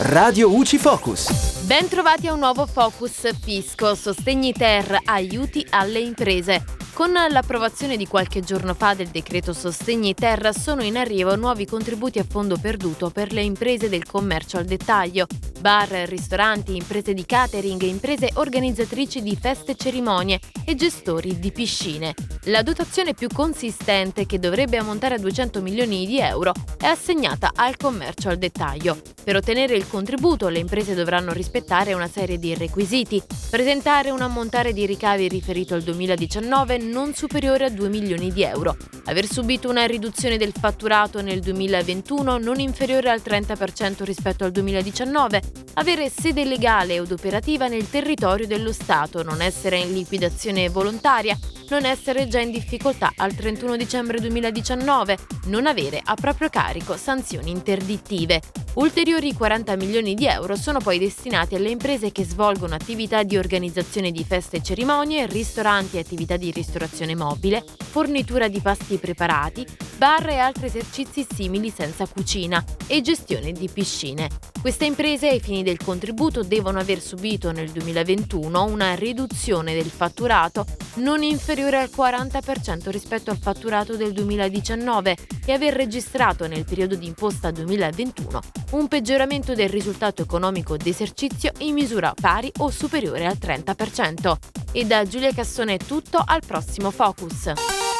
Radio UCI Focus. Ben trovati a un nuovo Focus Fisco, sostegni ter, aiuti alle imprese. Con l'approvazione di qualche giorno fa del decreto Sostegni Terra sono in arrivo nuovi contributi a fondo perduto per le imprese del commercio al dettaglio. Bar, ristoranti, imprese di catering, imprese organizzatrici di feste e cerimonie e gestori di piscine. La dotazione più consistente, che dovrebbe ammontare a 200 milioni di euro, è assegnata al commercio al dettaglio. Per ottenere il contributo le imprese dovranno rispettare una serie di requisiti, presentare un ammontare di ricavi riferito al 2019 non superiore a 2 milioni di euro, aver subito una riduzione del fatturato nel 2021 non inferiore al 30% rispetto al 2019, avere sede legale ed operativa nel territorio dello Stato, non essere in liquidazione volontaria, non essere già in difficoltà al 31 dicembre 2019, non avere a proprio carico sanzioni interdittive. Ulteriori 40 milioni di euro sono poi destinati alle imprese che svolgono attività di organizzazione di feste e cerimonie, ristoranti e attività di ristorazione mobile, fornitura di pasti preparati, bar e altri esercizi simili senza cucina e gestione di piscine. Queste imprese ai fini del contributo devono aver subito nel 2021 una riduzione del fatturato non inferiore al 40% rispetto al fatturato del 2019 e aver registrato nel periodo di imposta 2021 un peggioramento del risultato economico d'esercizio in misura pari o superiore al 30%. E da Giulia Cassone è tutto, al prossimo Focus.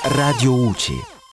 Radio UCI